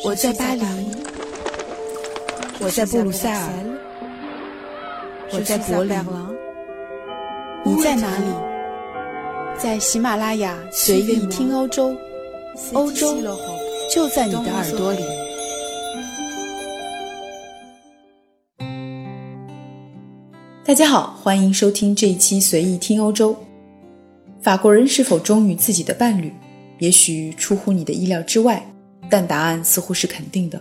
我在巴黎，我在布鲁塞尔，我在柏林，你在哪里？在喜马拉雅随意听欧洲，欧洲就在你的耳朵里。大家好，欢迎收听这一期随意听欧洲。法国人是否忠于自己的伴侣？也许出乎你的意料之外。但答案似乎是肯定的。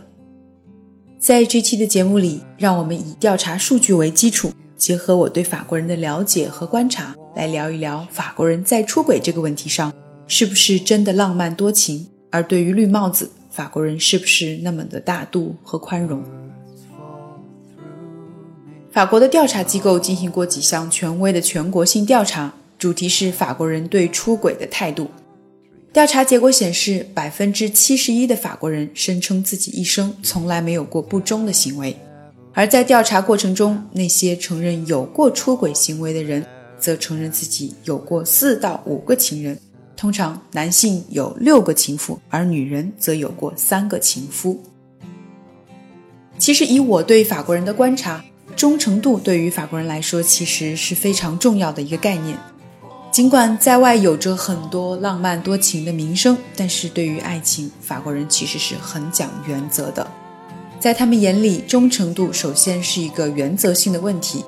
在这期的节目里，让我们以调查数据为基础，结合我对法国人的了解和观察，来聊一聊法国人在出轨这个问题上是不是真的浪漫多情，而对于绿帽子，法国人是不是那么的大度和宽容？法国的调查机构进行过几项权威的全国性调查，主题是法国人对出轨的态度。调查结果显示，百分之七十一的法国人声称自己一生从来没有过不忠的行为，而在调查过程中，那些承认有过出轨行为的人，则承认自己有过四到五个情人。通常，男性有六个情妇，而女人则有过三个情夫。其实，以我对法国人的观察，忠诚度对于法国人来说，其实是非常重要的一个概念。尽管在外有着很多浪漫多情的名声，但是对于爱情，法国人其实是很讲原则的。在他们眼里，忠诚度首先是一个原则性的问题。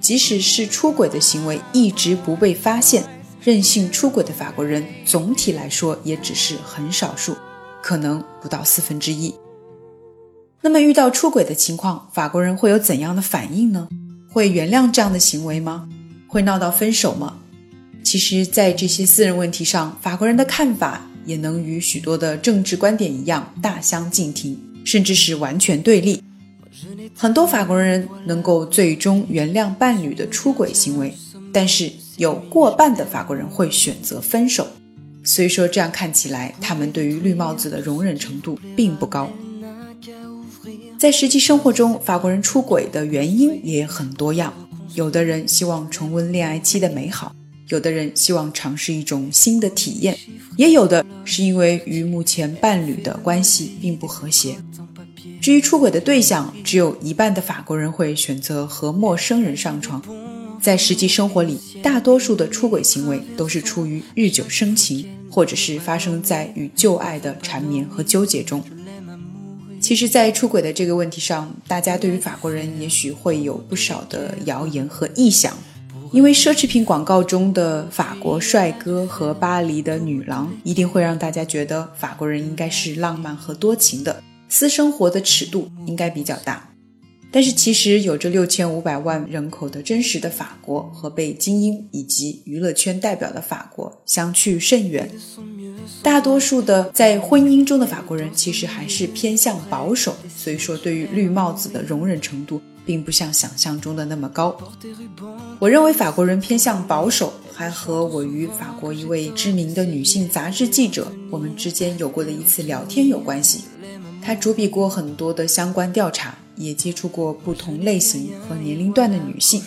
即使是出轨的行为一直不被发现，任性出轨的法国人总体来说也只是很少数，可能不到四分之一。那么遇到出轨的情况，法国人会有怎样的反应呢？会原谅这样的行为吗？会闹到分手吗？其实，在这些私人问题上，法国人的看法也能与许多的政治观点一样大相径庭，甚至是完全对立。很多法国人能够最终原谅伴侣的出轨行为，但是有过半的法国人会选择分手。所以说，这样看起来，他们对于绿帽子的容忍程度并不高。在实际生活中，法国人出轨的原因也很多样，有的人希望重温恋爱期的美好。有的人希望尝试一种新的体验，也有的是因为与目前伴侣的关系并不和谐。至于出轨的对象，只有一半的法国人会选择和陌生人上床。在实际生活里，大多数的出轨行为都是出于日久生情，或者是发生在与旧爱的缠绵和纠结中。其实，在出轨的这个问题上，大家对于法国人也许会有不少的谣言和臆想。因为奢侈品广告中的法国帅哥和巴黎的女郎，一定会让大家觉得法国人应该是浪漫和多情的，私生活的尺度应该比较大。但是，其实有着六千五百万人口的真实的法国和被精英以及娱乐圈代表的法国相去甚远。大多数的在婚姻中的法国人其实还是偏向保守，所以说对于绿帽子的容忍程度。并不像想象中的那么高。我认为法国人偏向保守，还和我与法国一位知名的女性杂志记者我们之间有过的一次聊天有关系。他主笔过很多的相关调查，也接触过不同类型和年龄段的女性。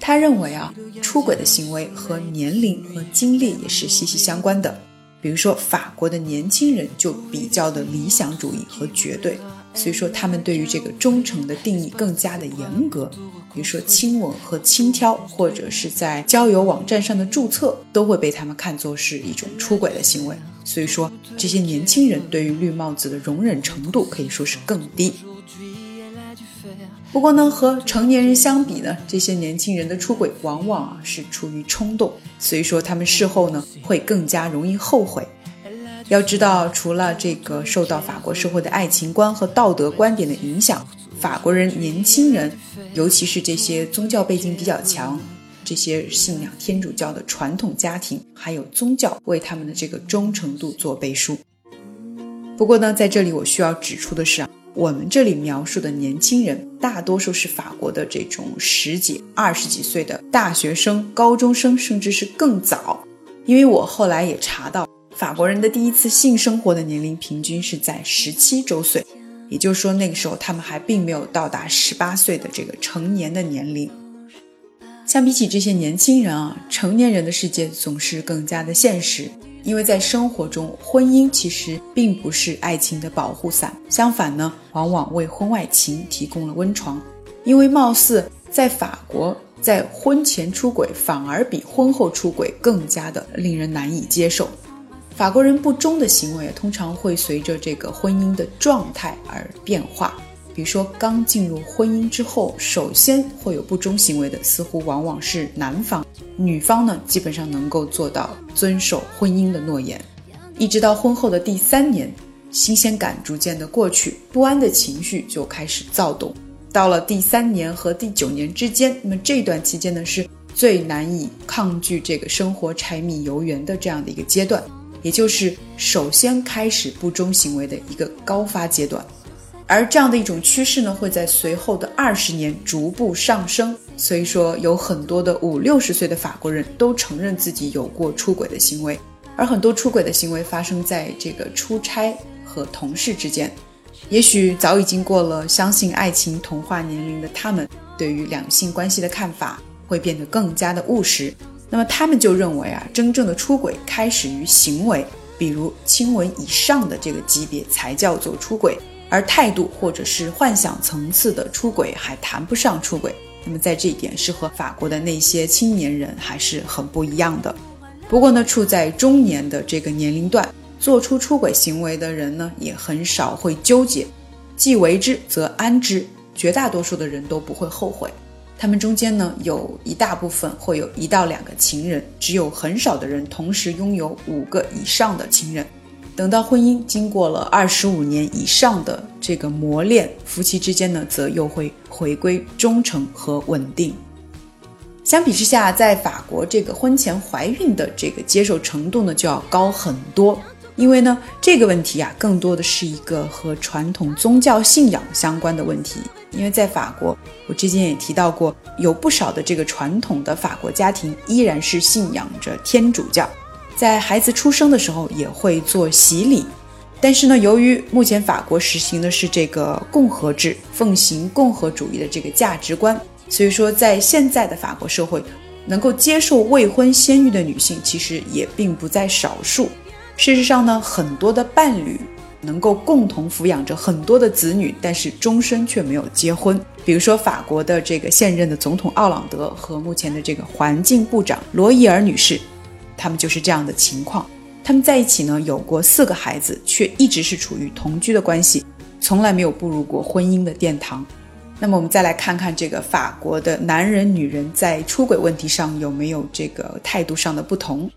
他认为啊，出轨的行为和年龄和经历也是息息相关的。比如说，法国的年轻人就比较的理想主义和绝对。所以说，他们对于这个忠诚的定义更加的严格。比如说，亲吻和轻佻，或者是在交友网站上的注册，都会被他们看作是一种出轨的行为。所以说，这些年轻人对于绿帽子的容忍程度可以说是更低。不过呢，和成年人相比呢，这些年轻人的出轨往往啊是出于冲动，所以说他们事后呢会更加容易后悔。要知道，除了这个受到法国社会的爱情观和道德观点的影响，法国人年轻人，尤其是这些宗教背景比较强、这些信仰天主教的传统家庭，还有宗教为他们的这个忠诚度做背书。不过呢，在这里我需要指出的是啊，我们这里描述的年轻人，大多数是法国的这种十几、二十几岁的大学生、高中生，甚至是更早。因为我后来也查到。法国人的第一次性生活的年龄平均是在十七周岁，也就是说那个时候他们还并没有到达十八岁的这个成年的年龄。相比起这些年轻人啊，成年人的世界总是更加的现实。因为在生活中，婚姻其实并不是爱情的保护伞，相反呢，往往为婚外情提供了温床。因为貌似在法国，在婚前出轨反而比婚后出轨更加的令人难以接受。法国人不忠的行为通常会随着这个婚姻的状态而变化。比如说，刚进入婚姻之后，首先会有不忠行为的，似乎往往是男方；女方呢，基本上能够做到遵守婚姻的诺言。一直到婚后的第三年，新鲜感逐渐的过去，不安的情绪就开始躁动。到了第三年和第九年之间，那么这段期间呢，是最难以抗拒这个生活柴米油盐的这样的一个阶段，也就是首先开始不忠行为的一个高发阶段。而这样的一种趋势呢，会在随后的二十年逐步上升。所以说，有很多的五六十岁的法国人都承认自己有过出轨的行为，而很多出轨的行为发生在这个出差和同事之间。也许早已经过了相信爱情童话年龄的他们，对于两性关系的看法会变得更加的务实。那么他们就认为啊，真正的出轨开始于行为，比如亲吻以上的这个级别才叫做出轨。而态度或者是幻想层次的出轨还谈不上出轨，那么在这一点是和法国的那些青年人还是很不一样的。不过呢，处在中年的这个年龄段，做出出轨行为的人呢，也很少会纠结，既为之则安之，绝大多数的人都不会后悔。他们中间呢，有一大部分会有一到两个情人，只有很少的人同时拥有五个以上的情人。等到婚姻经过了二十五年以上的这个磨练，夫妻之间呢，则又会回归忠诚和稳定。相比之下，在法国，这个婚前怀孕的这个接受程度呢，就要高很多。因为呢，这个问题啊，更多的是一个和传统宗教信仰相关的问题。因为在法国，我之前也提到过，有不少的这个传统的法国家庭依然是信仰着天主教。在孩子出生的时候也会做洗礼，但是呢，由于目前法国实行的是这个共和制，奉行共和主义的这个价值观，所以说在现在的法国社会，能够接受未婚先育的女性其实也并不在少数。事实上呢，很多的伴侣能够共同抚养着很多的子女，但是终身却没有结婚。比如说法国的这个现任的总统奥朗德和目前的这个环境部长罗伊尔女士。他们就是这样的情况，他们在一起呢，有过四个孩子，却一直是处于同居的关系，从来没有步入过婚姻的殿堂。那么，我们再来看看这个法国的男人、女人在出轨问题上有没有这个态度上的不同。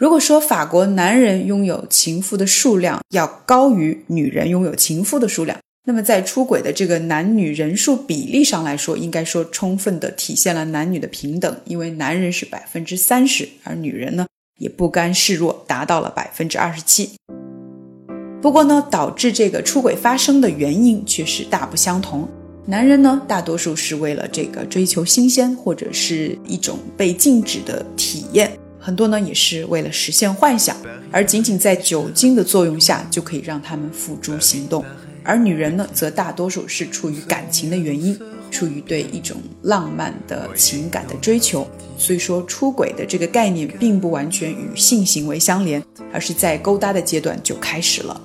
如果说法国男人拥有情妇的数量要高于女人拥有情妇的数量。那么，在出轨的这个男女人数比例上来说，应该说充分的体现了男女的平等，因为男人是百分之三十，而女人呢也不甘示弱，达到了百分之二十七。不过呢，导致这个出轨发生的原因却是大不相同。男人呢，大多数是为了这个追求新鲜，或者是一种被禁止的体验；很多呢，也是为了实现幻想，而仅仅在酒精的作用下就可以让他们付诸行动。而女人呢，则大多数是出于感情的原因，出于对一种浪漫的情感的追求。所以说，出轨的这个概念并不完全与性行为相连，而是在勾搭的阶段就开始了。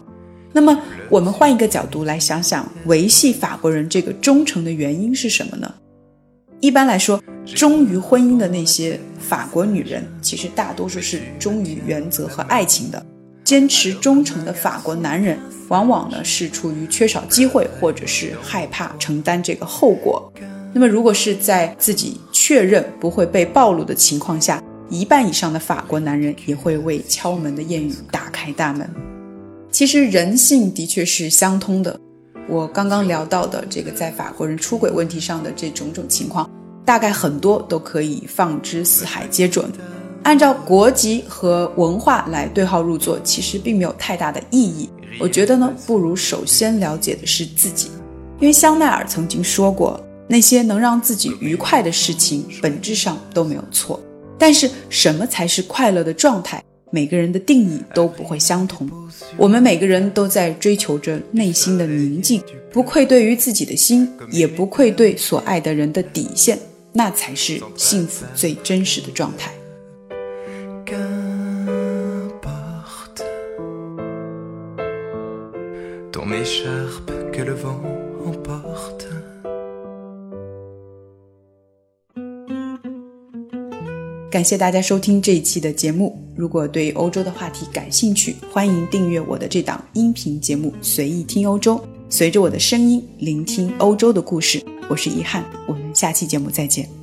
那么，我们换一个角度来想想，维系法国人这个忠诚的原因是什么呢？一般来说，忠于婚姻的那些法国女人，其实大多数是忠于原则和爱情的。坚持忠诚的法国男人，往往呢是出于缺少机会，或者是害怕承担这个后果。那么，如果是在自己确认不会被暴露的情况下，一半以上的法国男人也会为敲门的谚语打开大门。其实人性的确是相通的。我刚刚聊到的这个在法国人出轨问题上的这种种情况，大概很多都可以放之四海皆准。按照国籍和文化来对号入座，其实并没有太大的意义。我觉得呢，不如首先了解的是自己，因为香奈儿曾经说过，那些能让自己愉快的事情，本质上都没有错。但是，什么才是快乐的状态？每个人的定义都不会相同。我们每个人都在追求着内心的宁静，不愧对于自己的心，也不愧对所爱的人的底线。那才是幸福最真实的状态。感谢大家收听这一期的节目。如果对欧洲的话题感兴趣，欢迎订阅我的这档音频节目《随意听欧洲》，随着我的声音聆听欧洲的故事。我是遗憾，我们下期节目再见。